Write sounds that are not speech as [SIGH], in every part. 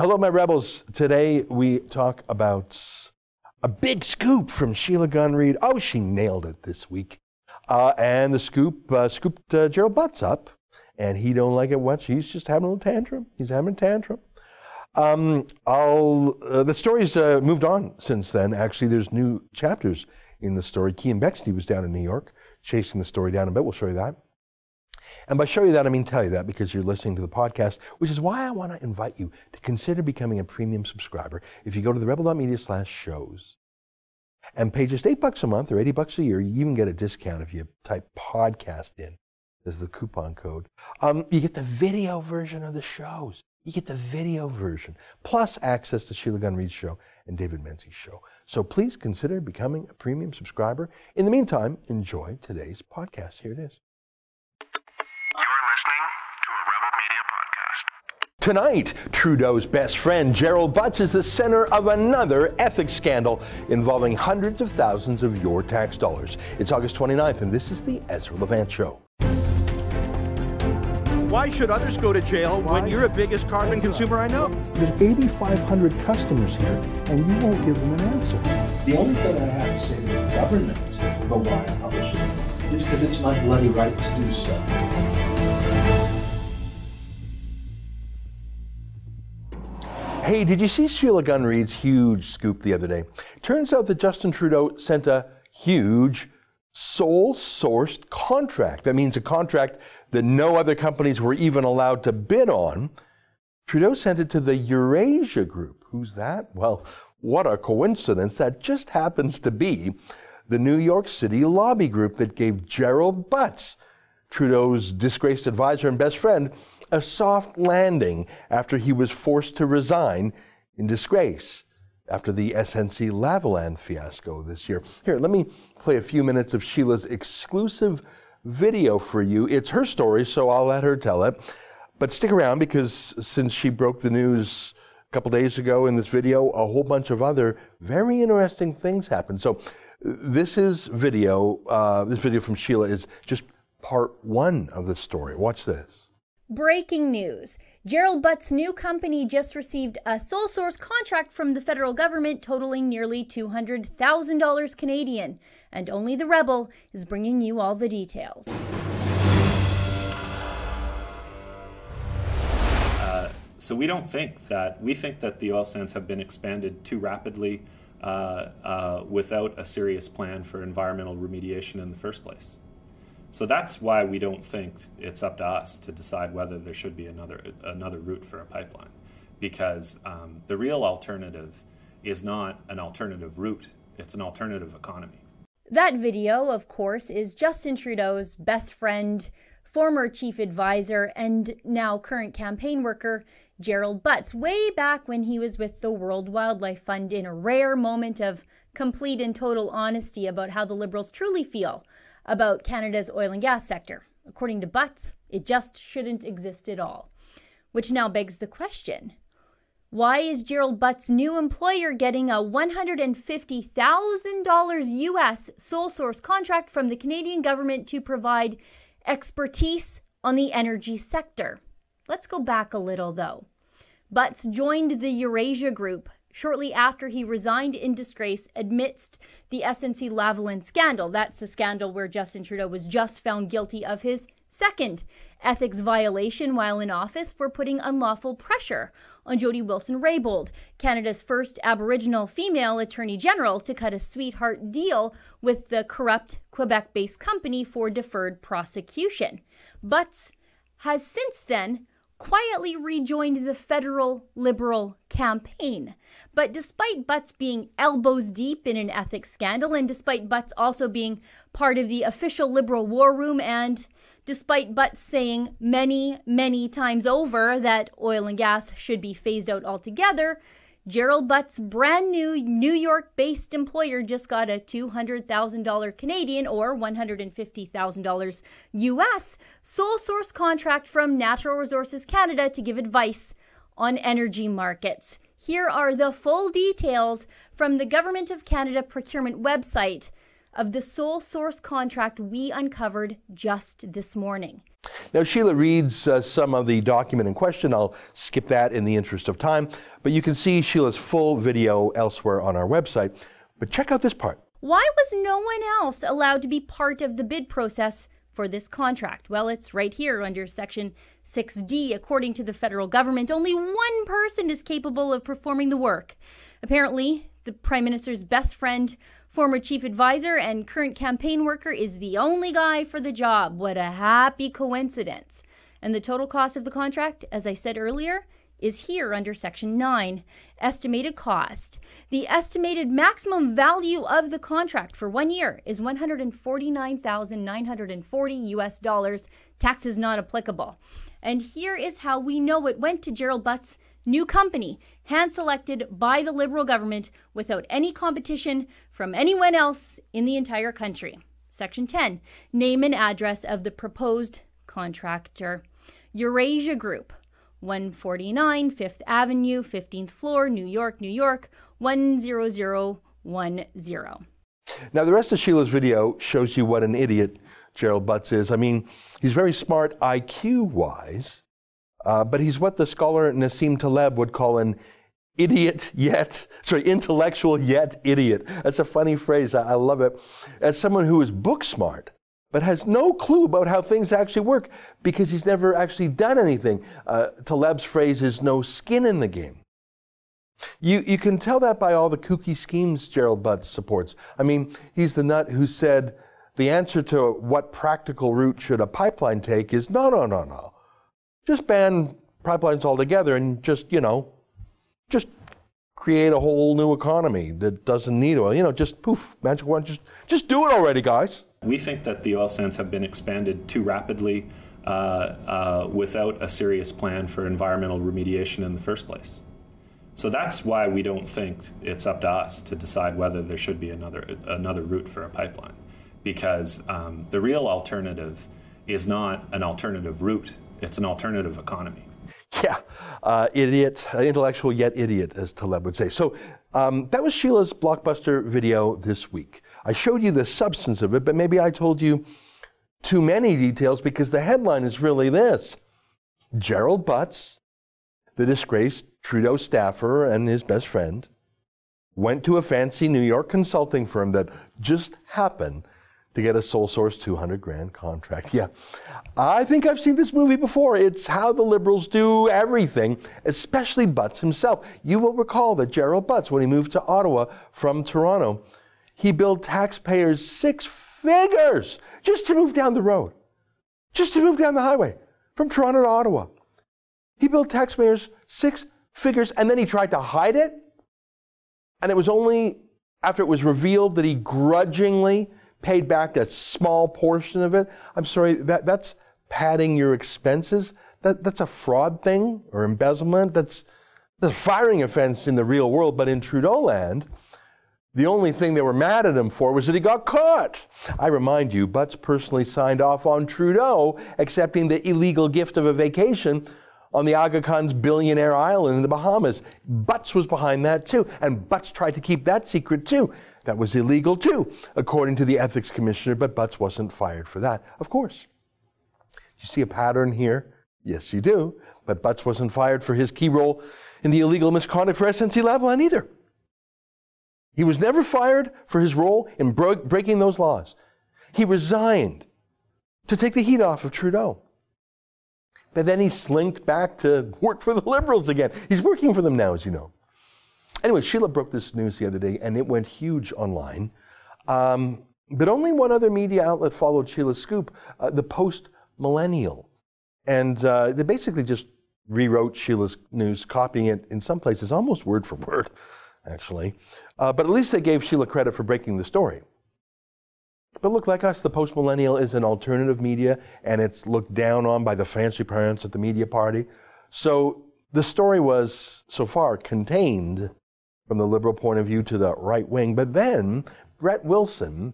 Hello, my rebels. Today we talk about a big scoop from Sheila Gunn Reid. Oh, she nailed it this week. Uh, and the scoop uh, scooped uh, Gerald Butts up, and he don't like it much. He's just having a little tantrum. He's having a tantrum. Um, uh, the story's uh, moved on since then. Actually, there's new chapters in the story. Keean Bexte was down in New York chasing the story down a bit. We'll show you that. And by show you that, I mean tell you that because you're listening to the podcast, which is why I want to invite you to consider becoming a premium subscriber. If you go to the rebel.media slash shows and pay just eight bucks a month or 80 bucks a year, you even get a discount if you type podcast in as the coupon code. Um, you get the video version of the shows. You get the video version, plus access to Sheila Gunn Reid's show and David Menzies' show. So please consider becoming a premium subscriber. In the meantime, enjoy today's podcast. Here it is. Tonight, Trudeau's best friend, Gerald Butts, is the center of another ethics scandal involving hundreds of thousands of your tax dollars. It's August 29th, and this is the Ezra Levant Show. Why should others go to jail Why? when you're the biggest carbon consumer I know? There's 8,500 customers here, and you won't give them an answer. The only thing I have to say to the government about why I publish it is because it's my bloody right to do so. Hey, did you see Sheila Gunn Reid's huge scoop the other day? Turns out that Justin Trudeau sent a huge sole sourced contract. That means a contract that no other companies were even allowed to bid on. Trudeau sent it to the Eurasia Group. Who's that? Well, what a coincidence. That just happens to be the New York City lobby group that gave Gerald Butts, Trudeau's disgraced advisor and best friend, a soft landing after he was forced to resign in disgrace after the SNC Lavalin fiasco this year. Here, let me play a few minutes of Sheila's exclusive video for you. It's her story, so I'll let her tell it. But stick around because since she broke the news a couple days ago in this video, a whole bunch of other very interesting things happened. So this is video, uh, this video from Sheila is just part one of the story. Watch this. Breaking news. Gerald Butt's new company just received a sole source contract from the federal government totaling nearly $200,000 Canadian, and only the Rebel is bringing you all the details. Uh, so we don't think that, we think that the oil sands have been expanded too rapidly uh, uh, without a serious plan for environmental remediation in the first place. So that's why we don't think it's up to us to decide whether there should be another another route for a pipeline, because um, the real alternative is not an alternative route; it's an alternative economy. That video, of course, is Justin Trudeau's best friend, former chief advisor, and now current campaign worker, Gerald Butts, way back when he was with the World Wildlife Fund in a rare moment of complete and total honesty about how the Liberals truly feel about Canada's oil and gas sector. According to Butts, it just shouldn't exist at all. Which now begs the question why is Gerald Butts' new employer getting a $150,000 US sole source contract from the Canadian government to provide expertise on the energy sector? Let's go back a little though. Butts joined the Eurasia Group shortly after he resigned in disgrace amidst the SNC Lavalin scandal. That's the scandal where Justin Trudeau was just found guilty of his second ethics violation while in office for putting unlawful pressure on Jody Wilson Raybould, Canada's first Aboriginal female Attorney General, to cut a sweetheart deal with the corrupt Quebec based company for deferred prosecution. Butts has since then quietly rejoined the federal Liberal campaign. But despite Butts being elbows deep in an ethics scandal, and despite Butts also being part of the official Liberal war room, and despite Butts saying many, many times over that oil and gas should be phased out altogether, Gerald Butts' brand new New York based employer just got a $200,000 Canadian or $150,000 US sole source contract from Natural Resources Canada to give advice on energy markets. Here are the full details from the Government of Canada procurement website of the sole source contract we uncovered just this morning. Now, Sheila reads uh, some of the document in question. I'll skip that in the interest of time, but you can see Sheila's full video elsewhere on our website. But check out this part. Why was no one else allowed to be part of the bid process for this contract? Well, it's right here under Section 6D. According to the federal government, only one person is capable of performing the work. Apparently, the Prime Minister's best friend Former chief advisor and current campaign worker is the only guy for the job. What a happy coincidence. And the total cost of the contract, as I said earlier, is here under Section 9, estimated cost. The estimated maximum value of the contract for one year is 149,940 US dollars, taxes not applicable. And here is how we know it went to Gerald Butts' new company, hand selected by the Liberal government without any competition from anyone else in the entire country. Section 10 Name and address of the proposed contractor. Eurasia Group, 149 Fifth Avenue, 15th floor, New York, New York, 10010. Now, the rest of Sheila's video shows you what an idiot Gerald Butts is. I mean, he's very smart IQ wise, uh, but he's what the scholar Nassim Taleb would call an idiot yet, sorry, intellectual yet idiot. That's a funny phrase. I, I love it. As someone who is book smart, but has no clue about how things actually work because he's never actually done anything. Uh, Taleb's phrase is no skin in the game. You, you can tell that by all the kooky schemes Gerald Butts supports. I mean, he's the nut who said the answer to what practical route should a pipeline take is no, no, no, no. Just ban pipelines altogether and just, you know, just create a whole new economy that doesn't need oil. You know, just poof, magic wand, just, just do it already, guys. We think that the oil sands have been expanded too rapidly uh, uh, without a serious plan for environmental remediation in the first place. So that's why we don't think it's up to us to decide whether there should be another another route for a pipeline, because um, the real alternative is not an alternative route; it's an alternative economy. [LAUGHS] Yeah, uh, idiot, uh, intellectual yet idiot, as Taleb would say. So um, that was Sheila's blockbuster video this week. I showed you the substance of it, but maybe I told you too many details because the headline is really this Gerald Butts, the disgraced Trudeau staffer and his best friend, went to a fancy New York consulting firm that just happened to get a sole source 200 grand contract. [LAUGHS] Yeah, I think I've seen this movie before. It's how the Liberals do everything, especially Butts himself. You will recall that Gerald Butts, when he moved to Ottawa from Toronto, he billed taxpayers six figures just to move down the road, just to move down the highway from Toronto to Ottawa. He billed taxpayers six figures and then he tried to hide it. And it was only after it was revealed that he grudgingly paid back a small portion of it. I'm sorry, that, that's padding your expenses. That, that's a fraud thing or embezzlement. That's the firing offense in the real world, but in Trudeau land, the only thing they were mad at him for was that he got caught. I remind you, Butts personally signed off on Trudeau accepting the illegal gift of a vacation on the Aga Khan's billionaire island in the Bahamas. Butts was behind that too, and Butts tried to keep that secret too. That was illegal too, according to the ethics commissioner, but Butts wasn't fired for that, of course. You see a pattern here? Yes, you do. But Butts wasn't fired for his key role in the illegal misconduct for SNC Lavalin either. He was never fired for his role in bro- breaking those laws. He resigned to take the heat off of Trudeau. But then he slinked back to work for the Liberals again. He's working for them now, as you know. Anyway, Sheila broke this news the other day, and it went huge online. Um, but only one other media outlet followed Sheila's scoop, uh, the Post Millennial. And uh, they basically just rewrote Sheila's news, copying it in some places almost word for word, actually. Uh, but at least they gave Sheila credit for breaking the story. But look, like us, the Post Millennial is an alternative media, and it's looked down on by the fancy parents at the media party. So the story was, so far, contained from the liberal point of view to the right wing. But then Brett Wilson,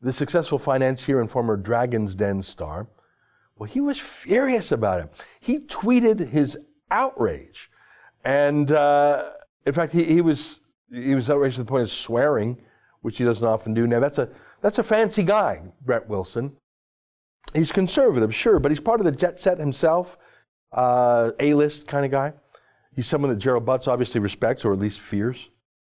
the successful financier and former Dragon's Den star, well, he was furious about it. He tweeted his outrage. And uh, in fact, he, he, was, he was outraged to the point of swearing, which he doesn't often do. Now, that's a, that's a fancy guy, Brett Wilson. he's conservative, sure, but he's part of the jet set himself, uh, A-list kind of guy. He's someone that Gerald Butts obviously respects, or at least fears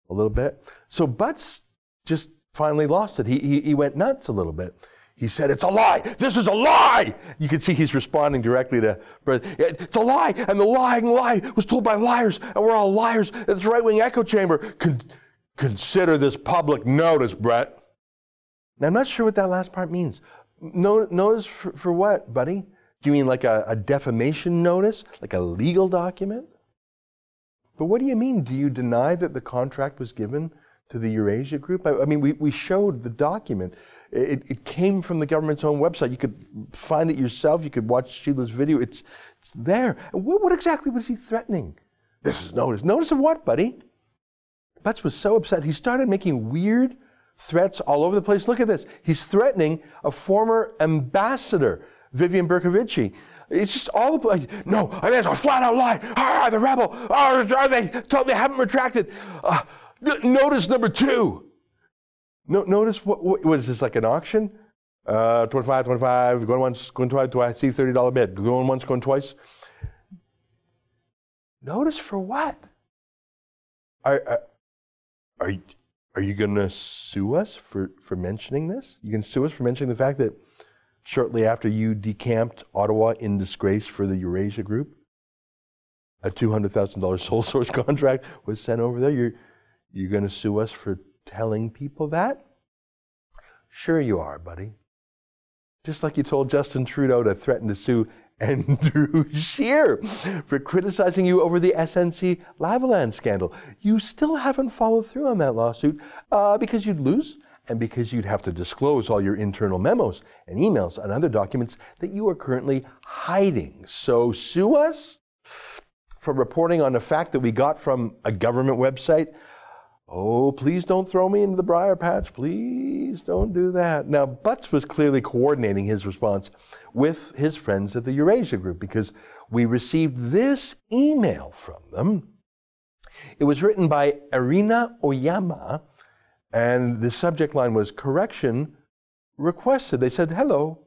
a little bit. So Butts just finally lost it. He, he, he went nuts a little bit. He said, It's a lie. This is a lie. You can see he's responding directly to, it's a lie. And the lying lie was told by liars. And we're all liars. It's right wing echo chamber. Con- consider this public notice, Brett. Now, I'm not sure what that last part means. No, notice for, for what, buddy? Do you mean like a, a defamation notice? Like a legal document? But what do you mean? Do you deny that the contract was given to the Eurasia Group? I, I mean, we, we showed the document. It, it, came from the government's own website. You could find it yourself. You could watch Sheila's video. It's, it's there. What, what exactly was he threatening? This is notice. Notice of what, buddy? Butts was so upset. He started making weird threats all over the place. Look at this. He's threatening a former ambassador, Vivian Bercovici. It's just all the like, no, I mean, it's a flat out lie. Ah, the rebel. Ah, they, they haven't retracted. Uh, notice number two. No, notice what, what, what is this like an auction? Uh, 25, 25, going once, going twice, twice, see $30 bid. Going once, going twice. Notice for what? Are, are, are, are you going to sue us for, for mentioning this? You can sue us for mentioning the fact that shortly after you decamped Ottawa in disgrace for the Eurasia Group, a $200,000 [LAUGHS] sole source contract was sent over there. You're, you're going to sue us for telling people that? Sure, you are, buddy. Just like you told Justin Trudeau to threaten to sue [LAUGHS] Andrew Scheer for criticizing you over the SNC Lavalin scandal. You still haven't followed through on that lawsuit uh, because you'd lose and because you'd have to disclose all your internal memos and emails and other documents that you are currently hiding. So sue us for reporting on a fact that we got from a government website. Oh, please don't throw me into the briar patch. Please don't do that. Now, Butts was clearly coordinating his response with his friends at the Eurasia Group because we received this email from them. It was written by Irina Oyama, and the subject line was correction requested. They said, Hello,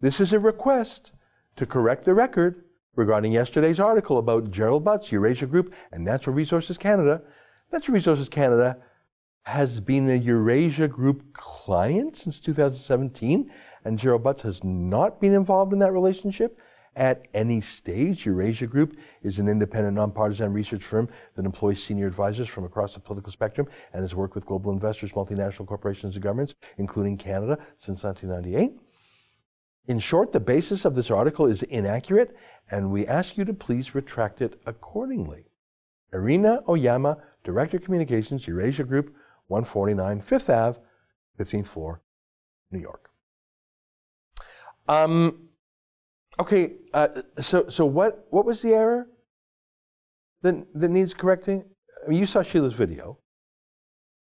this is a request to correct the record regarding yesterday's article about Gerald Butts, Eurasia Group, and Natural Resources Canada. Natural Resources Canada has been a Eurasia Group client since 2017, and Gerald Butts has not been involved in that relationship at any stage. Eurasia Group is an independent, nonpartisan research firm that employs senior advisors from across the political spectrum and has worked with global investors, multinational corporations, and governments, including Canada, since 1998. In short, the basis of this article is inaccurate, and we ask you to please retract it accordingly. Irina Oyama, Director of Communications, Eurasia Group, 149 Fifth Ave, 15th floor, New York. Um, Okay, uh, so so what what was the error that that needs correcting? I mean, you saw Sheila's video.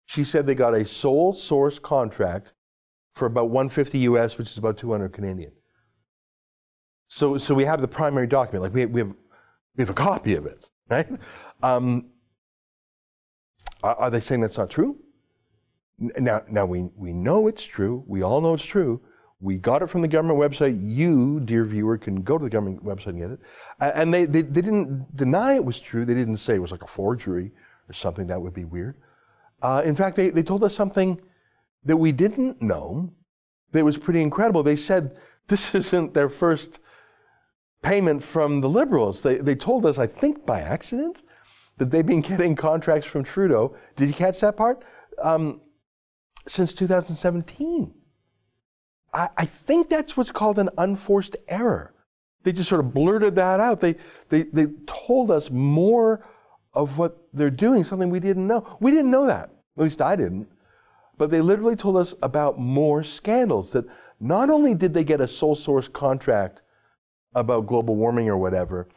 She said they got a sole source contract for about 150 US, which is about 200 Canadian. So so we have the primary document, like we have, we have we have a copy of it, right? Um, are, are they saying that's not true? Now now we we know it's true. We all know it's true. We got it from the government website. You, dear viewer, can go to the government website and get it. And they, they, they didn't deny it was true. They didn't say it was like a forgery or something that would be weird. Uh, in fact, they, they told us something that we didn't know that was pretty incredible. They said this [LAUGHS] isn't their first payment from the Liberals. They, they told us, I think by accident, that they've been getting contracts from Trudeau. Did you catch that part? Um, since 2017. I, I think that's what's called an unforced error. They just sort of blurted that out. They, they, they told us more of what they're doing, something we didn't know. We didn't know that. At least I didn't. But they literally told us about more scandals that not only did they get a sole source contract about global warming or whatever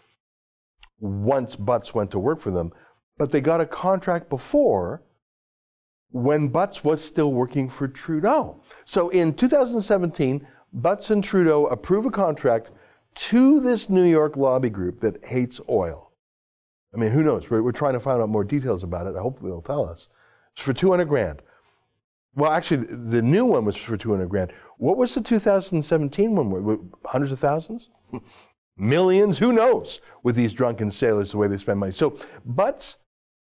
once Butts went to work for them, but they got a contract before when Butts was still working for Trudeau. So in 2017, Butts and Trudeau approve a contract to this New York lobby group that hates oil. I mean, who knows? We're, we're trying to find out more details about it. I hope they'll tell us. It's for 200 grand. Well, actually, the- new one was for 200 grand. What was the 2017 one? Hundreds of thousands? [LAUGHS] Millions? Who knows with these drunken sailors, the way they spend money. So, Butts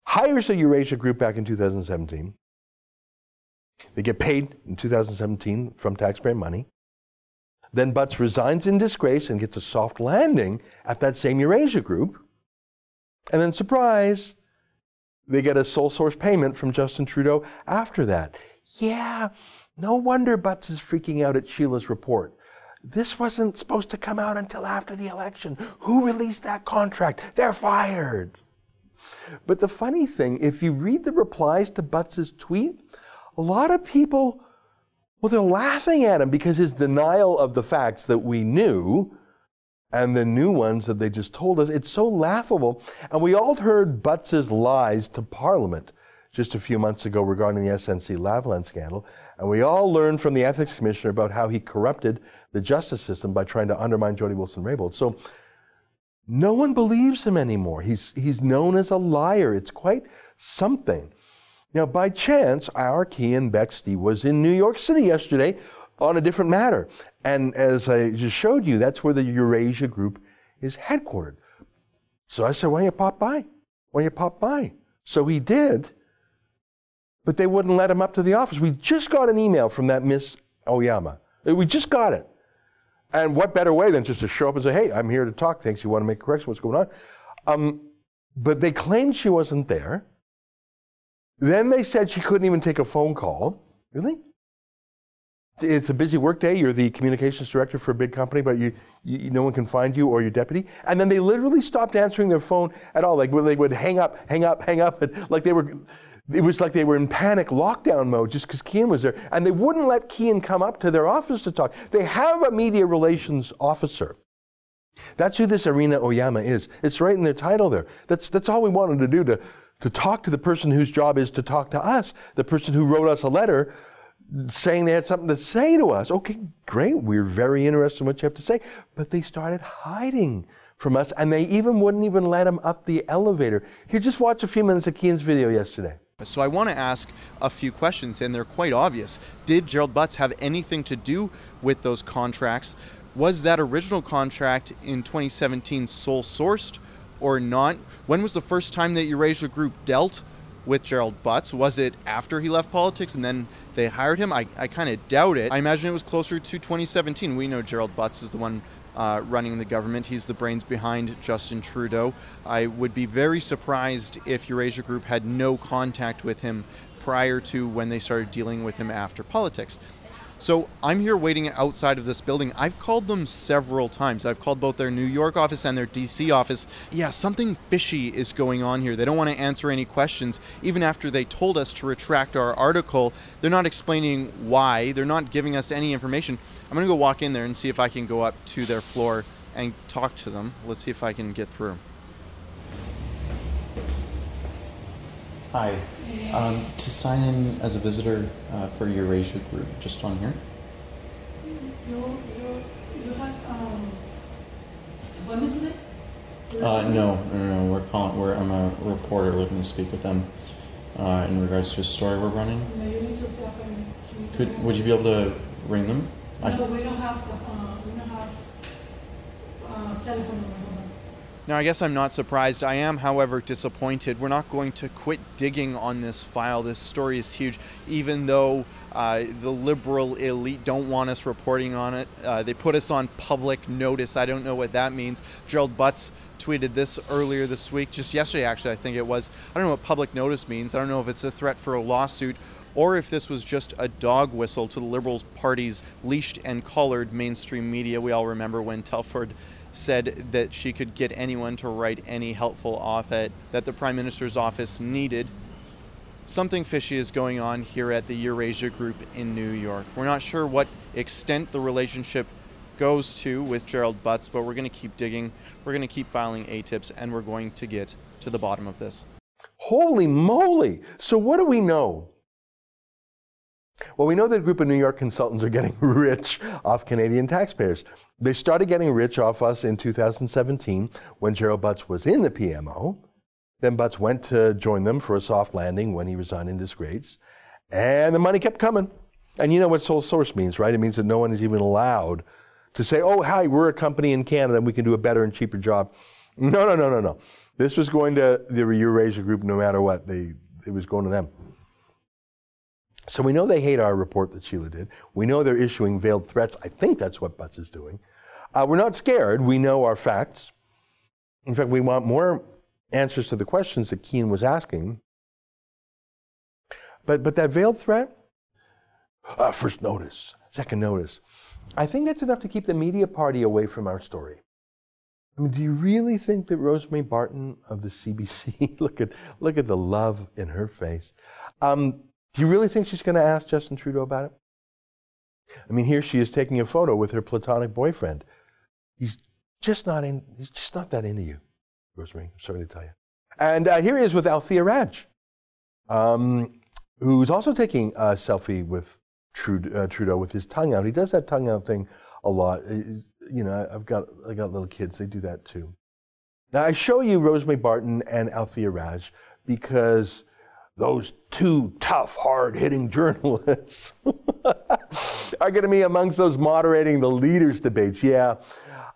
hires a Eurasia group back in 2017. They get paid in 2017 from taxpayer money. Then Butts resigns in disgrace and gets a soft landing at that same Eurasia group. And then, surprise, they get a sole source payment from Justin Trudeau after that. Yeah, no wonder Butts is freaking out at Sheila's report. This wasn't supposed to come out until after the election. Who released that contract? They're fired. But the funny thing, if you read the replies to Butts's tweet, a lot of people, well, they're laughing at him because his denial of the facts that we knew and the new ones that they just told us, it's so laughable. And we all heard Butts's lies to Parliament just a few months ago regarding the SNC Lavalin scandal. And we all learned from the ethics commissioner about how he corrupted the justice system by trying to undermine Jody Wilson-Raybould. So no one believes him anymore. He's, he's known as a liar. It's quite something. Now, by chance, our Keean Bexte was in New York City yesterday on a different matter. And as I just showed you, that's where the Eurasia Group is headquartered. So I said, why don't you pop by? Why don't you pop by? So he did, but they wouldn't let him up to the office. We just got an email from that Miss Oyama. We just got it. And what better way than just to show up and say, hey, I'm here to talk. Thanks. You want to make a correction? What's going on? Um, but they claimed she wasn't there. Then they said she couldn't even take a phone call. Really? It's a busy workday. You're the communications director for a big company, but you, you, no one can find you or your deputy. And then they literally stopped answering their phone at all. Like when they would hang up, hang up, hang up, and like they were. It was like they were in panic lockdown mode just because Keean was there, and they wouldn't let Keean come up to their office to talk. They have a media relations officer. That's who this Irina Oyama is. It's right in their title there. That's that's all we wanted to do to to talk to the person whose job is to talk to us, the person who wrote us a letter saying they had something to say to us. Okay, great. We're very interested in what you have to say. But they started hiding from us, and they even wouldn't even let him up the elevator. Here, just watch a few minutes of Keean's video yesterday. So I want to ask a few questions, and they're quite obvious. Did Gerald Butts have anything to do with those contracts? Was that original contract in 2017 sole sourced or not? When was the first time that Eurasia Group dealt with Gerald Butts? Was it after he left politics and then they hired him? I, I kind of doubt it. I imagine it was closer to 2017. We know Gerald Butts is the one uh, running the government. He's the brains behind Justin Trudeau. I would be very surprised if Eurasia Group had no contact with him prior to when they started dealing with him after politics. So I'm here waiting outside of this building. I've called them several times. I've called both their New York office and their DC office. Yeah, something fishy is going on here. They don't want to answer any questions. Even after they told us to retract our article, they're not explaining why. They're not giving us any information. I'm going to go walk in there and see if I can go up to their floor and talk to them. Let's see if I can get through. Hi. Um, to sign in as a visitor uh, for Eurasia Group, just on here. You, you, you have um, appointment today? Uh, no, no, no. We're calling. We're, I'm a reporter looking to speak with them uh, in regards to a story we're running. No, you need to set. Could would you be able to ring them? I- No, we don't have, uh, we don't have uh, telephone number. Now, I guess I'm not surprised. I am, however, disappointed. We're not going to quit digging on this file. This story is huge, even though uh, the liberal elite don't want us reporting on it. Uh, they put us on public notice. I don't know what that means. Gerald Butts tweeted this earlier this week, just yesterday, actually, I think it was. I don't know what public notice means. I don't know if it's a threat for a lawsuit or if this was just a dog whistle to the Liberal Party's leashed and collared mainstream media. We all remember when Telford said that she could get anyone to write any helpful ed that the Prime Minister's office needed. Something fishy is going on here at the Eurasia Group in New York. We're not sure what extent the relationship goes to with Gerald Butts, but we're going to keep digging, we're going to keep filing ATIPs, and we're going to get to the bottom of this. Holy moly! So, what do we know? Well, we know that a group of New York consultants are getting [LAUGHS] rich off Canadian taxpayers. They started getting rich off us in 2017 when Gerald Butts was in the PMO. Then Butts went to join them for a soft landing when he resigned in disgrace. And the money kept coming. And you know what sole source means, right? It means that no one is even allowed to say, oh, hi, we're a company in Canada and we can do a better and cheaper job. No, no, no, no, no. This was going to the Eurasia Group no matter what. They, it was going to them. So we know they hate our report that Sheila did. We know they're issuing veiled threats. I think that's what Butts is doing. Uh, we're not scared. We know our facts. In fact, we want more answers to the questions that Keean was asking. But, but that veiled threat, uh, first notice, second notice, I think that's enough to keep the media party away from our story. I mean, do you really think that Rosemary Barton of the CBC, [LAUGHS] look at look at the love in her face. Um, do you really think she's going to ask Justin Trudeau about it? I mean, here she is taking a photo with her platonic boyfriend. He's just not in. He's just not that into you, Rosemary. I'm sorry to tell you. And uh, here he is with Althea Raj, um, who's also taking a selfie with Trudeau, uh, Trudeau, with his tongue out. He does that tongue out thing a lot. It's, you know, I've got I got little kids. They do that too. Now I show you Rosemary Barton and Althea Raj because those two tough, hard-hitting [LAUGHS] journalists are going to be amongst those moderating the leaders' debates. Yeah.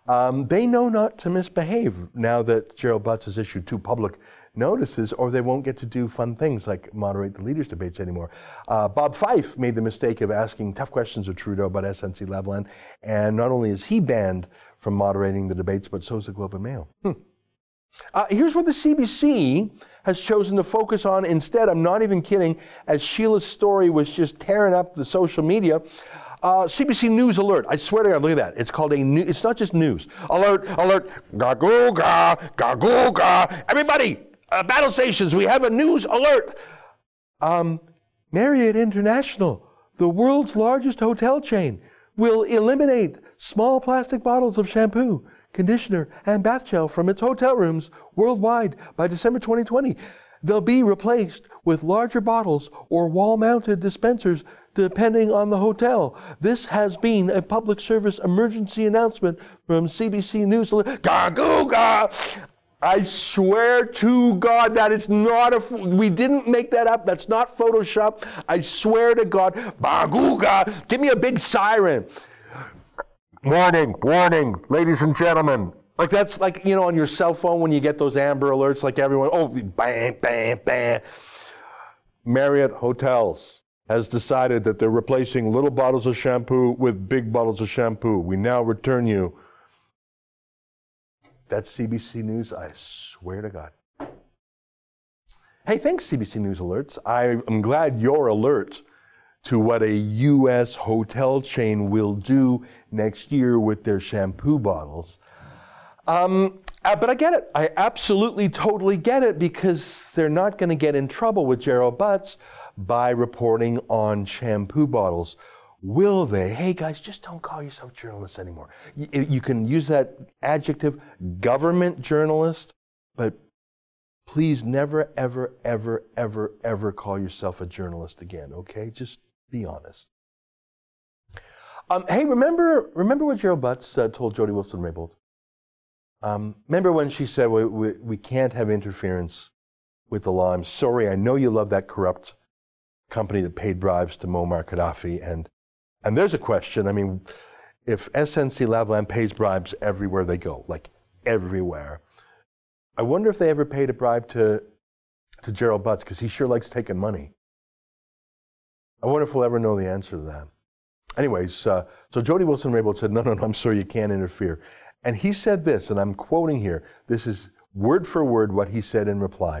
Um, they know not to misbehave now that Gerald Butts has issued two public notices, or they won't get to do fun things like moderate the leaders' debates anymore. Uh, Bob Fife made the mistake of asking tough questions of Trudeau about SNC Lavalin, and not only is he banned from moderating the debates, but so is the Globe and Mail. Hmm. Uh, here's what the CBC has chosen to focus on instead. I'm not even kidding, as Sheila's story was just tearing up the social media. Uh, CBC News Alert. I swear to God, look at that. It's called a new, it's not just news. Alert, alert, gagooga, gagooga. Everybody, uh, battle stations, we have a news alert. Um, Marriott International, the world's largest hotel chain, will eliminate small plastic bottles of shampoo, conditioner, and bath gel from its hotel rooms worldwide by December 2020. They'll be replaced with larger bottles or wall mounted dispensers depending on the hotel. This has been a public service emergency announcement from CBC News. Gagooga! I swear to God that it's not a, we didn't make that up. That's not Photoshop. I swear to God. Bagooga, give me a big siren. Warning, warning, ladies and gentlemen. Like that's like, you know, on your cell phone when you get those Amber alerts, like everyone, oh, bang, bang, bang. Marriott Hotels has decided that they're replacing little bottles of shampoo with big bottles of shampoo. We now return you that's CBC News, I swear to God. Hey, thanks, CBC News Alerts. I am glad you're alert to what a U.S. hotel chain will do next year with their shampoo bottles. Um, uh, but I get it. I absolutely, totally get it because they're not going to get in trouble with Gerald Butts by reporting on shampoo bottles. Will they? Hey guys, just don't call yourself journalists anymore. You, you can use that adjective, government journalist, but please never, ever, ever, ever, ever call yourself a journalist again, okay? Just be honest. Um, hey, remember, remember what Gerald Butts uh, told Jody Wilson-Raybould? Um, remember when she said, we, we, we can't have interference with the law. I'm sorry, I know you love that corrupt company that paid bribes to Muammar Gaddafi and and there's a question. I mean, if SNC Lavalin pays bribes everywhere they go, like everywhere, I wonder if they ever paid a bribe to, to Gerald Butts because he sure likes taking money. I wonder if we'll ever know the answer to that. Anyways, uh, so Jody Wilson-Raybould said, no, no, no, I'm sorry, you can't interfere. And he said this, and I'm quoting here. This is word for word what he said in reply.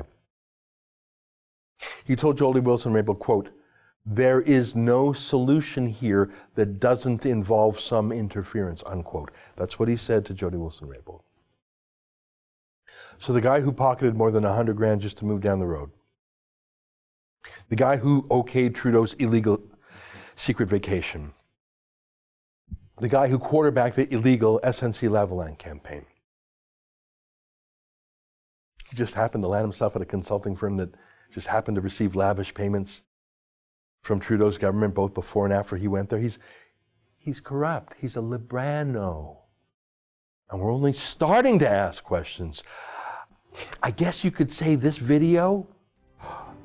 He told Jody Wilson-Raybould, quote, there is no solution here that doesn't involve some interference, unquote. That's what he said to Jody Wilson-Raybould. So the guy who pocketed more than 100 grand just to move down the road, the guy who okayed Trudeau's illegal secret vacation, the guy who quarterbacked the illegal SNC Lavalin campaign. He just happened to land himself at a consulting firm that just happened to receive lavish payments from Trudeau's government, both before and after he went there. He's, he's corrupt. He's a librano. And we're only starting to ask questions. I guess you could say this video,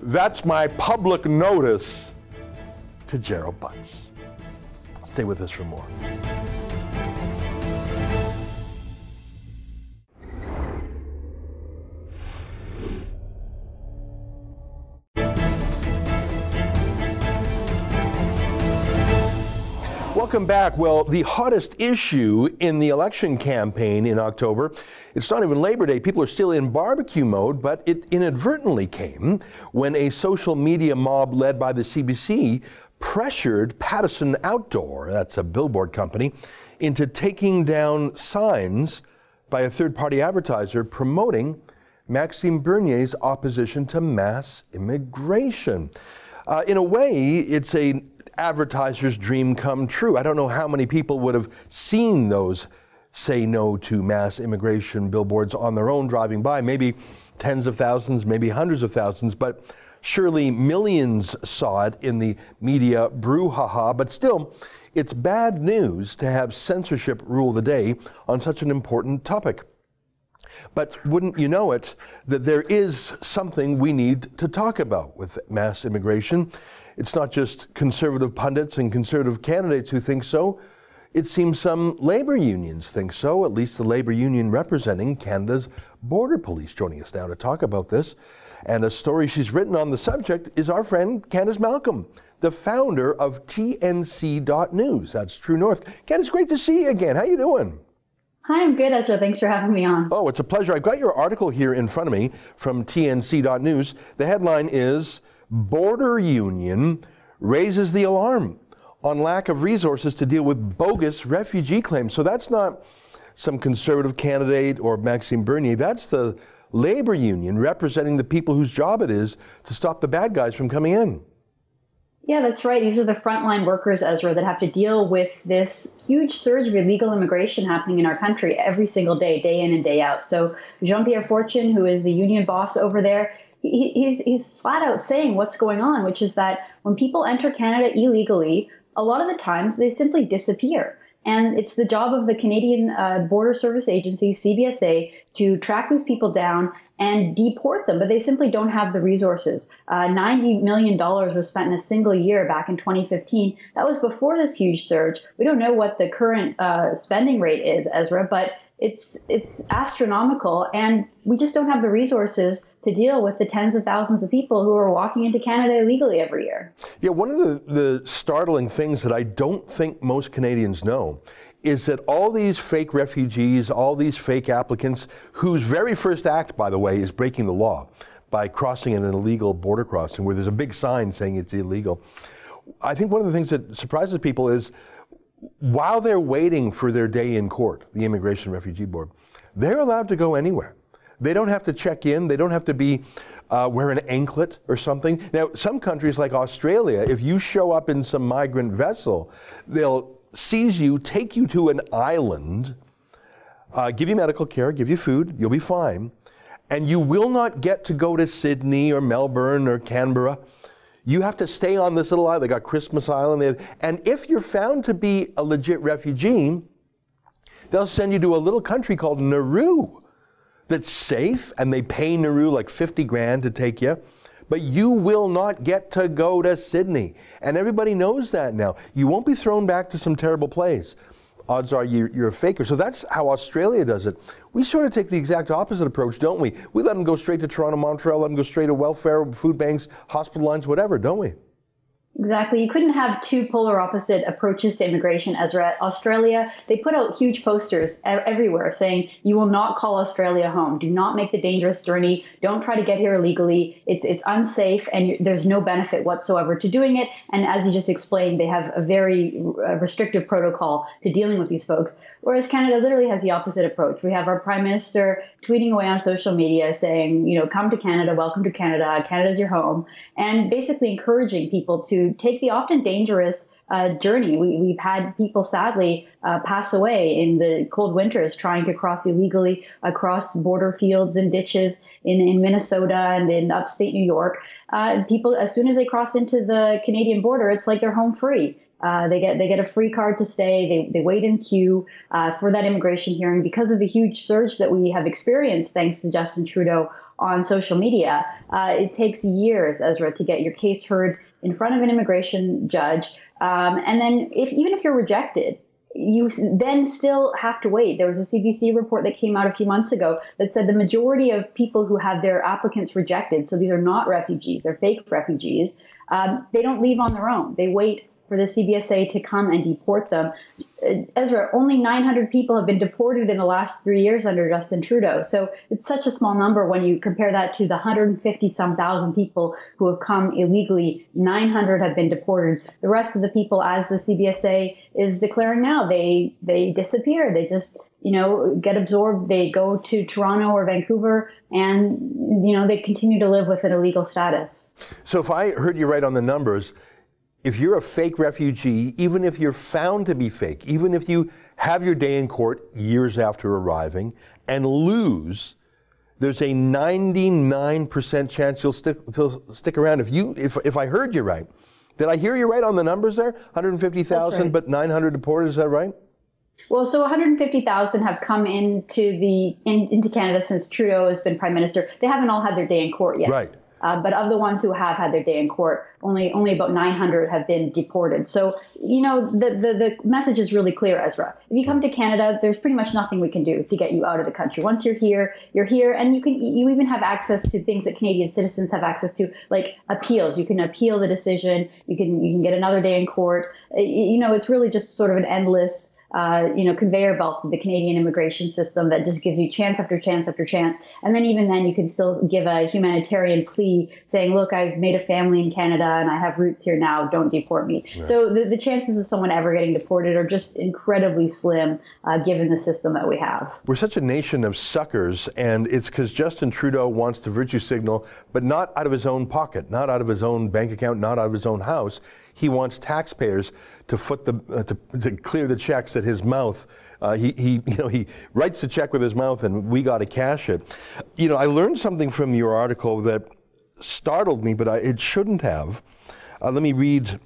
that's my public notice to Gerald Butts. Stay with us for more. Welcome back. Well, the hottest issue in the election campaign in October, it's not even Labor Day. People are still in barbecue mode, but it inadvertently came when a social media mob led by the CBC pressured Pattison Outdoor, that's a billboard company, into taking down signs by a third party advertiser promoting Maxime Bernier's opposition to mass immigration. Uh, in a way, it's a advertiser's dream come true. I don't know how many people would have seen those say no to mass immigration billboards on their own driving by. Maybe tens of thousands, maybe hundreds of thousands, but surely millions saw it in the media brouhaha. But still, it's bad news to have censorship rule the day on such an important topic. But wouldn't you know it, that there is something we need to talk about with mass immigration. It's not just conservative pundits and conservative candidates who think so. It seems some labor unions think so, at least the labor union representing Canada's border police. Joining us now to talk about this and a story she's written on the subject is our friend Candace Malcolm, the founder of TNC.news. That's True North. Candace, great to see you again. How you doing? Hi, I'm good, Ezra. Thanks for having me on. Oh, it's a pleasure. I've got your article here in front of me from TNC.news. The headline is Border Union raises the alarm on lack of resources to deal with bogus refugee claims. So that's not some conservative candidate or Maxime Bernier. That's the labor union representing the people whose job it is to stop the bad guys from coming in. Yeah, that's right. These are the frontline workers, Ezra, that have to deal with this huge surge of illegal immigration happening in our country every single day, day in and day out. So Jean Pierre Fortin, who is the union boss over there, he's he's flat out saying what's going on, which is that when people enter Canada illegally, a lot of the times they simply disappear. And it's the job of the Canadian uh, Border Service Agency, CBSA, to track these people down and deport them, but they simply don't have the resources. Uh, $90 million was spent in a single year back in 2015. That was before this huge surge. We don't know what the current uh, spending rate is, Ezra, but it's it's astronomical, and we just don't have the resources to deal with the tens of thousands of people who are walking into Canada illegally every year. Yeah, one of the, the startling things that I don't think most Canadians know is that all these fake refugees, all these fake applicants, whose very first act, by the way, is breaking the law by crossing an illegal border crossing where there's a big sign saying it's illegal. I think one of the things that surprises people is while they're waiting for their day in court, the Immigration Refugee Board, they're allowed to go anywhere. They don't have to check in. They don't have to be uh, wear an anklet or something. Now, some countries like Australia, if you show up in some migrant vessel, they'll seize you, take you to an island, uh, give you medical care, give you food, you'll be fine, and you will not get to go to Sydney or Melbourne or Canberra you have to stay on this little island. They got Christmas Island. And if you're found to be a legit refugee, they'll send you to a little country called Nauru that's safe, and they pay Nauru like 50 grand to take you. But you will not get to go to Sydney. And everybody knows that now. You won't be thrown back to some terrible place odds are you're, you're, a faker. So that's how Australia does it. We sort of take the exact opposite approach, don't we? We let them go straight to Toronto, Montreal, let them go straight to welfare, food banks, hospital lines, whatever, don't we? Exactly. You couldn't have two polar opposite approaches to immigration, Ezra. Australia, they put out huge posters everywhere saying, you will not call Australia home. Do not make the dangerous journey. Don't try to get here illegally. It's, it's unsafe and there's no benefit whatsoever to doing it. And as you just explained, they have a very uh, restrictive protocol to dealing with these folks. Whereas Canada literally has the opposite approach. We have our prime minister tweeting away on social media saying, you know, come to Canada, welcome to Canada, Canada's your home, and basically encouraging people to take the often dangerous uh, journey. We, have had people sadly uh, pass away in the cold winters trying to cross illegally across border fields and ditches in, in Minnesota and in upstate New York. Uh, people, as soon as they cross into the Canadian border, it's like they're home free. Uh, they get they get a free card to stay. They, they wait in queue uh, for that immigration hearing because of the huge surge that we have experienced thanks to Justin Trudeau on social media. Uh, it takes years, Ezra, to get your case heard in front of an immigration judge, um, and then if even if you're rejected, you then still have to wait. There was a CBC report that came out a few months ago that said the majority of people who have their applicants rejected, so these are not refugees, they're fake refugees, um, they don't leave on their own. They wait for the CBSA to come and deport them. Ezra, only 900 people have been deported in the last three years under Justin Trudeau. So it's such a small number when you compare that to the 150 some thousand people who have come illegally. 900 have been deported. The rest of the people, as the CBSA is declaring now, they they disappear. They just you know get absorbed. They go to Toronto or Vancouver, and you know they continue to live with an illegal status. So if I heard you right on the numbers if you're a fake refugee, even if you're found to be fake, even if you have your day in court years after arriving and lose, there's a 99% chance you'll stick, you'll stick around. If you, if, if I heard you right, did I hear you right on the numbers there? 150,000, right. but 900 deported. Is that right? Well, so 150,000 have come into the in, into Canada since Trudeau has been prime minister. They haven't all had their day in court yet. Right. Uh, but of the ones who have had their day in court, only only about 900 have been deported. So you know the, the the message is really clear, Ezra. If you come to Canada, there's pretty much nothing we can do to get you out of the country. Once you're here, you're here, and you can you even have access to things that Canadian citizens have access to, like appeals. You can appeal the decision. You can you can get another day in court. You know, it's really just sort of an endless uh, you know, conveyor belts of the Canadian immigration system that just gives you chance after chance after chance. And then even then, you can still give a humanitarian plea saying, look, I've made a family in Canada and I have roots here now. Don't deport me. Right. So the, the chances of someone ever getting deported are just incredibly slim uh, given the system that we have. We're such a nation of suckers, and it's because Justin Trudeau wants to virtue signal, but not out of his own pocket, not out of his own bank account, not out of his own house. He wants taxpayers to foot the uh, to, to, clear the checks at his mouth. Uh, he, he [LAUGHS] you know he writes the check with his mouth, and we got to cash it. You know, I learned something from your article that startled me, but I, it shouldn't have. Uh, let me read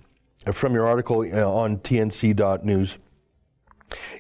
from your article uh, on TNC.news.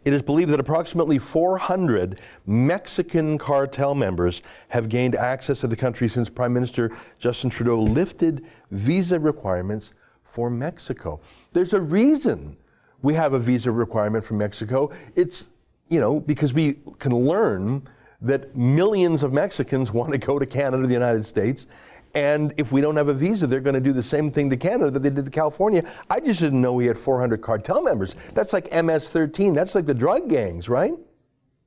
It is believed that approximately 400 Mexican cartel members have gained access to the country since Prime Minister Justin Trudeau lifted visa requirements for Mexico. There's a reason we have a visa requirement for Mexico. It's, you know, because we can learn that millions of Mexicans want to go to Canada, the United States, and if we don't have a visa, they're going to do the same thing to Canada that they did to California. I just didn't know we had 400 cartel members. That's like MS 13. That's like the drug gangs, right?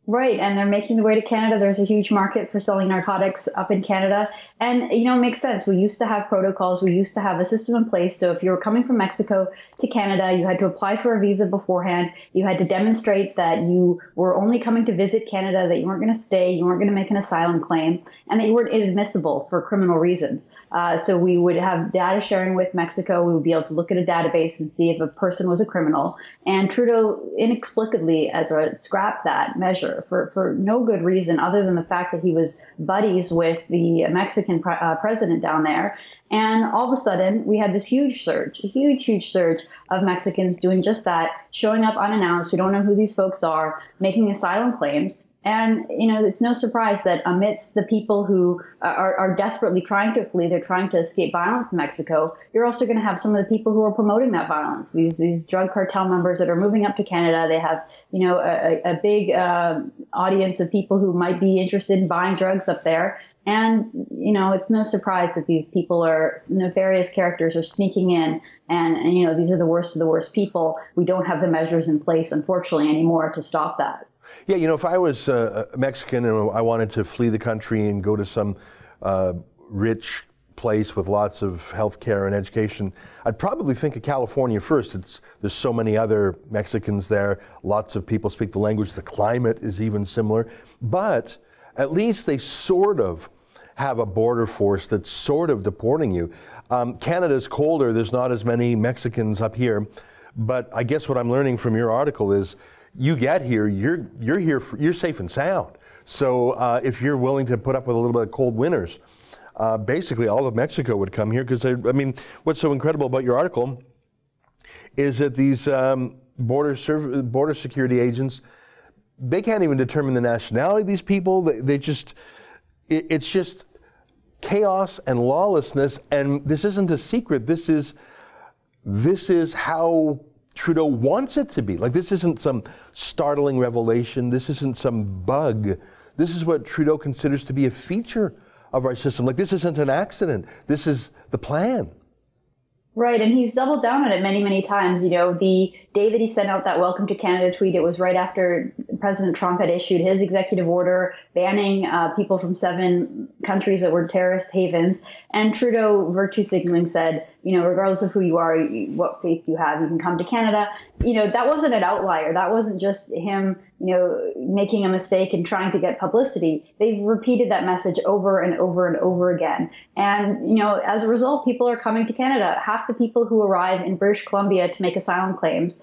Right, and they're making their way to Canada. There's a huge market for selling narcotics up in Canada. And, you know, it makes sense. We used to have protocols, we used to have a system in place. So if you were coming from Mexico to Canada, you had to apply for a visa beforehand. You had to demonstrate that you were only coming to visit Canada, that you weren't going to stay, you weren't going to make an asylum claim, and that you weren't inadmissible for criminal reasons. Uh, so we would have data sharing with Mexico. We would be able to look at a database and see if a person was a criminal. And Trudeau inexplicably, Ezra, scrapped that measure for, for no good reason other than the fact that he was buddies with the Mexican pre- uh, president down there. And all of a sudden, we had this huge surge, a huge, huge surge of Mexicans doing just that, showing up unannounced. We don't know who these folks are, making asylum claims. And, you know, it's no surprise that amidst the people who are, are, desperately trying to flee, they're trying to escape violence in Mexico, you're also going to have some of the people who are promoting that violence. These, these drug cartel members that are moving up to Canada, they have, you know, a, a big uh, audience of people who might be interested in buying drugs up there. And, you know, it's no surprise that these people are nefarious characters are sneaking in. And, and, you know, these are the worst of the worst people. We don't have the measures in place, unfortunately, anymore to stop that. Yeah, you know, if I was uh, Mexican and I wanted to flee the country and go to some uh, rich place with lots of health care and education, I'd probably think of California first. It's, there's so many other Mexicans there. Lots of people speak the language. The climate is even similar. But at least they sort of have a border force that's sort of deporting you. Um, Canada's colder. There's not as many Mexicans up here. But I guess what I'm learning from your article is you get here, you're you're here, for, you're safe and sound. So uh, if you're willing to put up with a little bit of cold winters, uh, basically all of Mexico would come here because I mean, what's so incredible about your article is that these um, border serv- border security agents they can't even determine the nationality of these people. They, they just it, it's just chaos and lawlessness. And this isn't a secret. This is this is how Trudeau wants it to be. Like, this isn't some startling revelation, this isn't some bug. This is what Trudeau considers to be a feature of our system. Like, this isn't an accident, this is the plan. Right, and he's doubled down on it many, many times. You know, the that he sent out that welcome to Canada tweet, it was right after President Trump had issued his executive order banning uh, people from seven countries that were terrorist havens. And Trudeau, virtue signaling, said, you know, regardless of who you are, what faith you have, you can come to Canada. You know, that wasn't an outlier. That wasn't just him, you know, making a mistake and trying to get publicity. They've repeated that message over and over and over again. And, you know, as a result, people are coming to Canada. Half the people who arrive in British Columbia to make asylum claims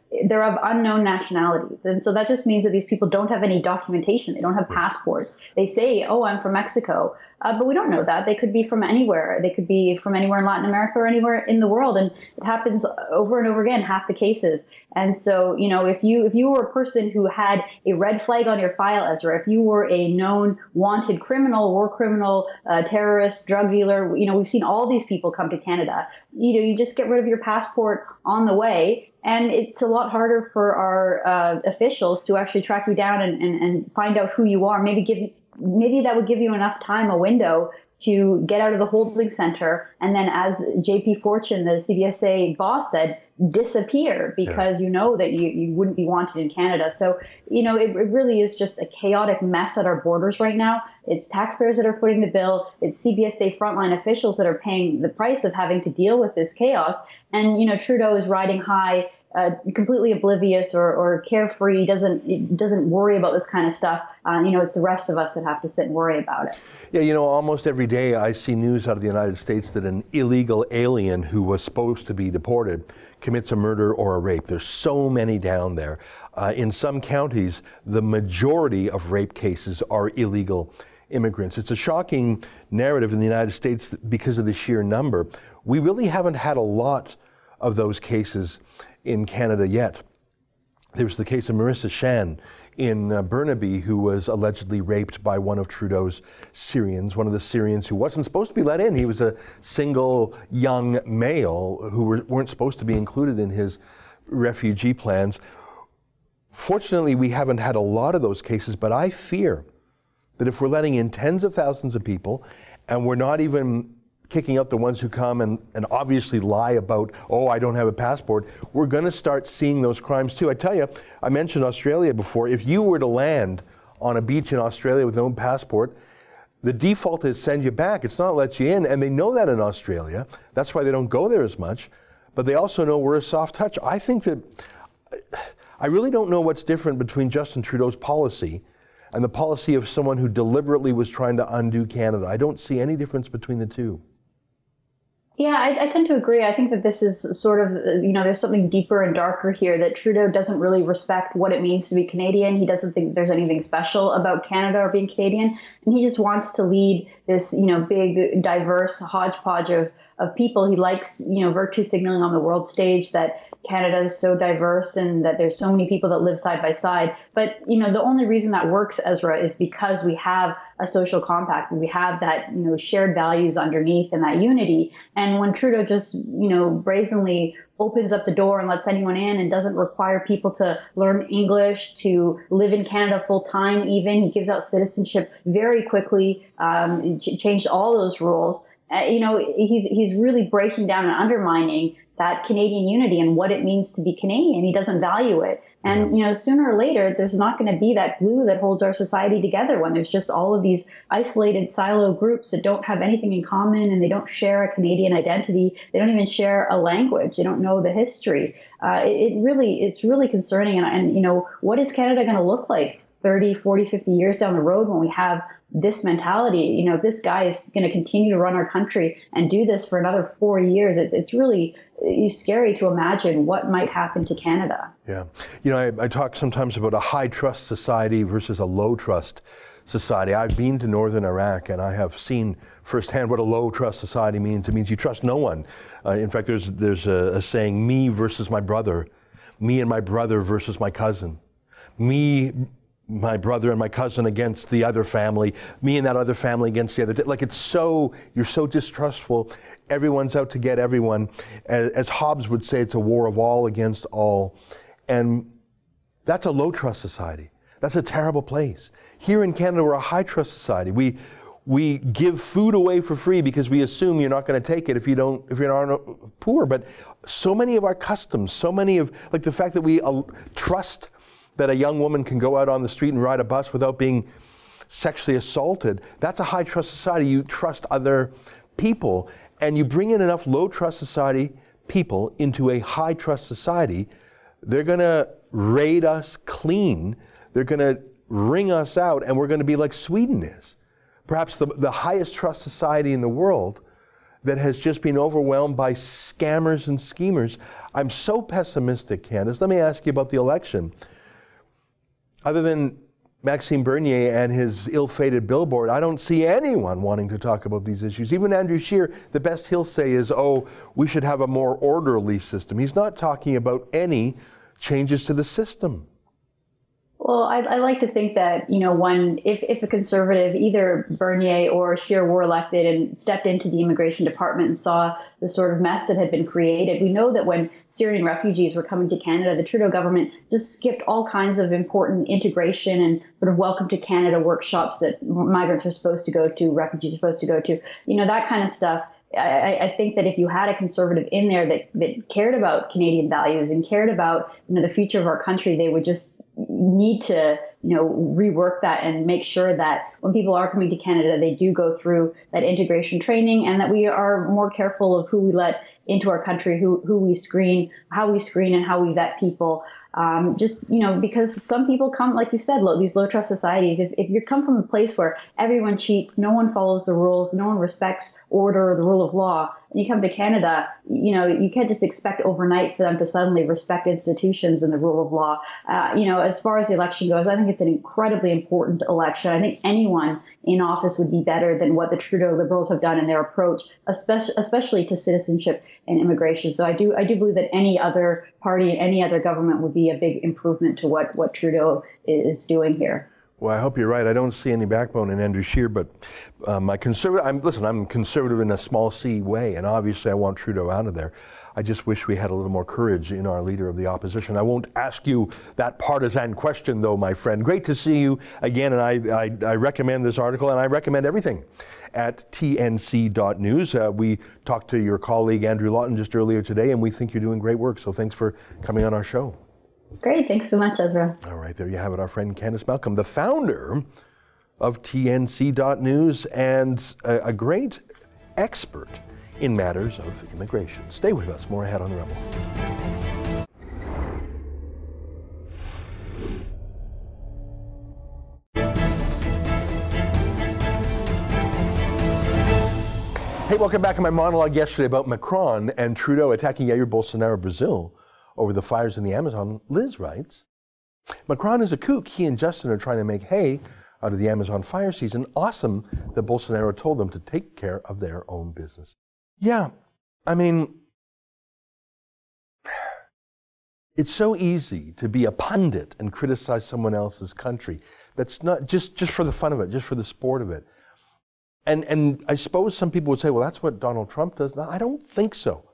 they're of unknown nationalities. And so that just means that these people don't have any documentation. They don't have passports. They say, oh, I'm from Mexico. Uh, but we don't know that. They could be from anywhere. They could be from anywhere in Latin America or anywhere in the world. And it happens over and over again, half the cases. And so, you know, if you if you were a person who had a red flag on your file, Ezra, if you were a known wanted criminal, war criminal, uh, terrorist, drug dealer, you know, we've seen all these people come to Canada. You know, you just get rid of your passport on the way, and it's a lot harder for our uh, officials to actually track you down and, and, and find out who you are. Maybe give maybe that would give you enough time, a window to get out of the holding center, and then, as JP Fortin, the CBSA boss, said, disappear because yeah. you know that you, you wouldn't be wanted in Canada. So, you know, it, it, really is just a chaotic mess at our borders right now. It's taxpayers that are footing the bill. It's CBSA frontline officials that are paying the price of having to deal with this chaos. And, you know, Trudeau is riding high uh, completely oblivious or, or carefree, doesn't doesn't worry about this kind of stuff. Uh, you know, it's the rest of us that have to sit and worry about it. Yeah, you know, almost every day I see news out of the United States that an illegal alien who was supposed to be deported commits a murder or a rape. There's so many down there. Uh, in some counties, the majority of rape cases are illegal immigrants. It's a shocking narrative in the United States because of the sheer number. We really haven't had a lot of those cases in Canada yet. There was the case of Marrisa Shen in uh, Burnaby, who was allegedly raped by one of Trudeau's Syrians, one of the Syrians who wasn't supposed to be let in. He was a single young male who were, weren't supposed to be included in his refugee plans. Fortunately, we haven't had a lot of those cases, but I fear that if we're letting in tens of thousands of people and we're not even kicking out the ones who come and, and obviously lie about, oh, I don't have a passport, we're going to start seeing those crimes too. I tell you, I mentioned Australia before. If you were to land on a beach in Australia with no passport, the default is send you back. It's not let you in. And they know that in Australia. That's why they don't go there as much. But they also know we're a soft touch. I think that I really don't know what's different between Justin Trudeau's policy and the policy of someone who deliberately was trying to undo Canada. I don't see any difference between the two. Yeah, I, I, tend to agree. I think that this is sort of, you know, there's something deeper and darker here that Trudeau doesn't really respect what it means to be Canadian. He doesn't think there's anything special about Canada or being Canadian. And he just wants to lead this, you know, big, diverse hodgepodge of, of people. He likes, you know, virtue signaling on the world stage that Canada is so diverse and that there's so many people that live side by side. But you know, the only reason that works, Ezra, is because we have a social compact. We have that you know shared values underneath and that unity. And when Trudeau just you know brazenly opens up the door and lets anyone in and doesn't require people to learn English, to live in Canada full time, even he gives out citizenship very quickly. Um, changed all those rules. Uh, you know, he's he's really breaking down and undermining that Canadian unity and what it means to be Canadian. He doesn't value it. And, you know, sooner or later, there's not going to be that glue that holds our society together when there's just all of these isolated silo groups that don't have anything in common and they don't share a Canadian identity. They don't even share a language. They don't know the history. Uh, it, it, really, it's really concerning. And, and, you know, what is Canada going to look like 30, 40, 50 years down the road when we have this mentality, you know, this guy is going to continue to run our country and do this for another four years. It's, it's really it's scary to imagine what might happen to Canada. Yeah. You know, I, I talk sometimes about a high trust society versus a low trust society. I've been to northern Iraq and I have seen firsthand what a low trust society means. It means you trust no one. Uh, in fact, there's, there's a, a saying me versus my brother, me and my brother versus my cousin, me my brother and my cousin against the other family, me and that other family against the other. Like it's so, you're so distrustful. Everyone's out to get everyone. As, Hobbes would say, it's a war of all against all. And that's a low trust society. That's a terrible place. Here in Canada, we're a high trust society. We, we give food away for free because we assume you're not going to take it if you don't if you're not poor but so many of our customs so many of like the fact that we uh, trust that a young woman can go out on the street and ride a bus without being sexually assaulted that's a high trust society you trust other people and you bring in enough low trust society people into a high trust society they're going to raid us clean they're going to wring us out and we're going to be like sweden is perhaps the, the highest trust society in the world that has just been overwhelmed by scammers and schemers. I'm so pessimistic, Candice. Let me ask you about the election. Other than Maxime Bernier and his ill fated billboard, I don't see anyone wanting to talk about these issues. Even Andrew Scheer, the best he'll say is, oh, we should have a more orderly system. He's not talking about any changes to the system. Well, I, I, like to think that you know, one if if a conservative, either Bernier or Scheer, were elected and stepped into the immigration department and saw the sort of mess that had been created, we know that when Syrian refugees were coming to Canada, the Trudeau government just skipped all kinds of important integration and sort of welcome to Canada workshops that migrants are supposed to go to, refugees are supposed to go to, you know, that kind of stuff. I, I, think that if you had a conservative in there that, that cared about Canadian values and cared about you know the future of our country, they would just need to you know rework that and make sure that when people are coming to Canada, they do go through that integration training and that we are more careful of who we let into our country, who who we screen, how we screen, and how we vet people. Um, just you know because some people come like you said low, these low trust societies if, if you come from a place where everyone cheats no one follows the rules no one respects order or the rule of law you come to Canada, you know, you can't just expect overnight for them to suddenly respect institutions and the rule of law. Uh, you know, as far as the election goes, I think it's an incredibly important election. I think anyone in office would be better than what the Trudeau Liberals have done in their approach, especially, especially to citizenship and immigration. So I do, I do believe that any other party, any other government would be a big improvement to what, what Trudeau is doing here. Well, I hope you're right. I don't see any backbone in Andrew Scheer, but um, my conservative. I'm listen. I'm conservative in a small c way, and obviously I want Trudeau out of there. I just wish we had a little more courage in our leader of the opposition. I won't ask you that partisan question, though, my friend. Great to see you again, and I, I, I recommend this article, and I recommend everything at tnc.news. Uh, we talked to your colleague Andrew Lawton just earlier today, and we think you're doing great work. So thanks for coming on our show. Great. Thanks so much, Ezra. All right, there you have it, our friend Candice Malcolm, the founder of TNC.news and a, a great expert in matters of immigration. Stay with us. More ahead on The Rebel. Hey, welcome back to my monologue yesterday about Macron and Trudeau attacking Jair Bolsonaro, Brazil over the fires in the Amazon, Liz writes Macron is a kook. He and Justin are trying to make hay out of the Amazon fire season. Awesome that Bolsonaro told them to take care of their own business. Yeah, I mean, it's so easy to be a pundit and criticize someone else's country. That's not just, just for the fun of it, just for the sport of it. And, and I suppose some people would say, well, that's what Donald Trump does. No, I don't think so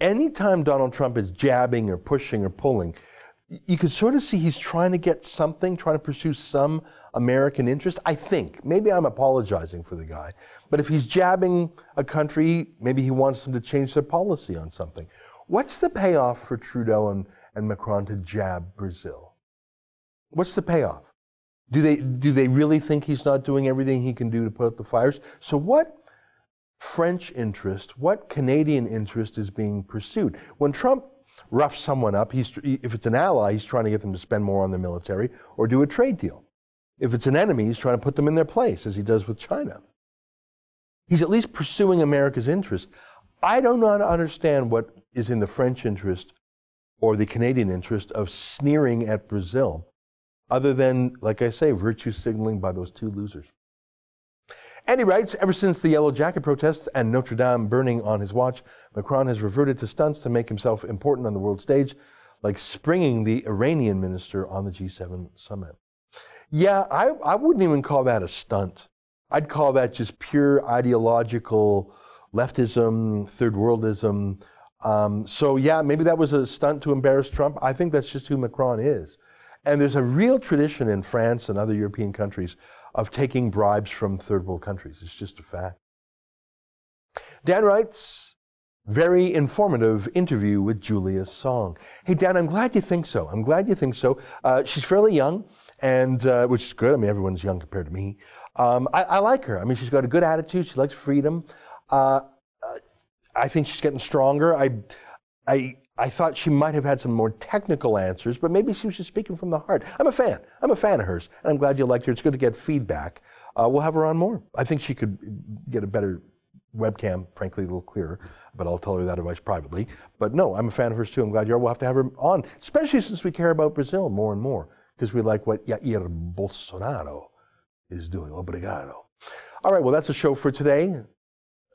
anytime Donald Trump is jabbing or pushing or pulling, you can sort of see he's trying to get something, trying to pursue some American interest. I think. Maybe I'm apologizing for the guy. But if he's jabbing a country, maybe he wants them to change their policy on something. What's the payoff for Trudeau and, and Macron to jab Brazil? What's the payoff? Do they, do they really think he's not doing everything he can do to put out the fires? So, what French interest, what Canadian interest is being pursued. When Trump roughs someone up, he's, if it's an ally, he's trying to get them to spend more on the military or do a trade deal. If it's an enemy, he's trying to put them in their place, as he does with China. He's at least pursuing America's interest. I do not understand what is in the French interest or the Canadian interest of sneering at Brazil, other than, like I say, virtue signaling by those two losers. And he writes, ever since the Yellow Jacket protests and Notre Dame burning on his watch, Macron has reverted to stunts to make himself important on the world stage, like springing the Iranian minister on the G7 summit. Yeah, I, I wouldn't even call that a stunt. I'd call that just pure ideological leftism, third worldism. Um, so, yeah, maybe that was a stunt to embarrass Trump. I think that's just who Macron is. And there's a real tradition in France and other European countries of taking bribes from third world countries. It's just a fact. Dan writes, very informative interview with Julia Song. Hey, Dan, I'm glad you think so. I'm glad you think so. Uh, she's fairly young, and uh, which is good. I mean, everyone's young compared to me. Um, I, I, like her. I mean, she's got a good attitude. She likes freedom. Uh, uh I think she's getting stronger. I, I, I thought she might have had some more technical answers, but maybe she was just speaking from the heart. I'm a fan. I'm a fan of hers, and I'm glad you liked her. It's good to get feedback. Uh, we'll have her on more. I think she could get a better webcam, frankly, a little clearer, but I'll tell her that advice privately. But no, I'm a fan of hers too. I'm glad you are. We'll have to have her on, especially since we care about Brazil more and more, because we like what Jair Bolsonaro is doing. Obrigado. All right, well, that's the show for today. I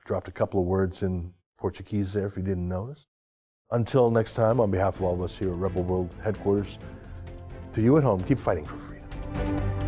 dropped a couple of words in Portuguese there if you didn't notice. Until next time, on behalf of all of us here at Rebel World headquarters, to you at home, keep fighting for freedom.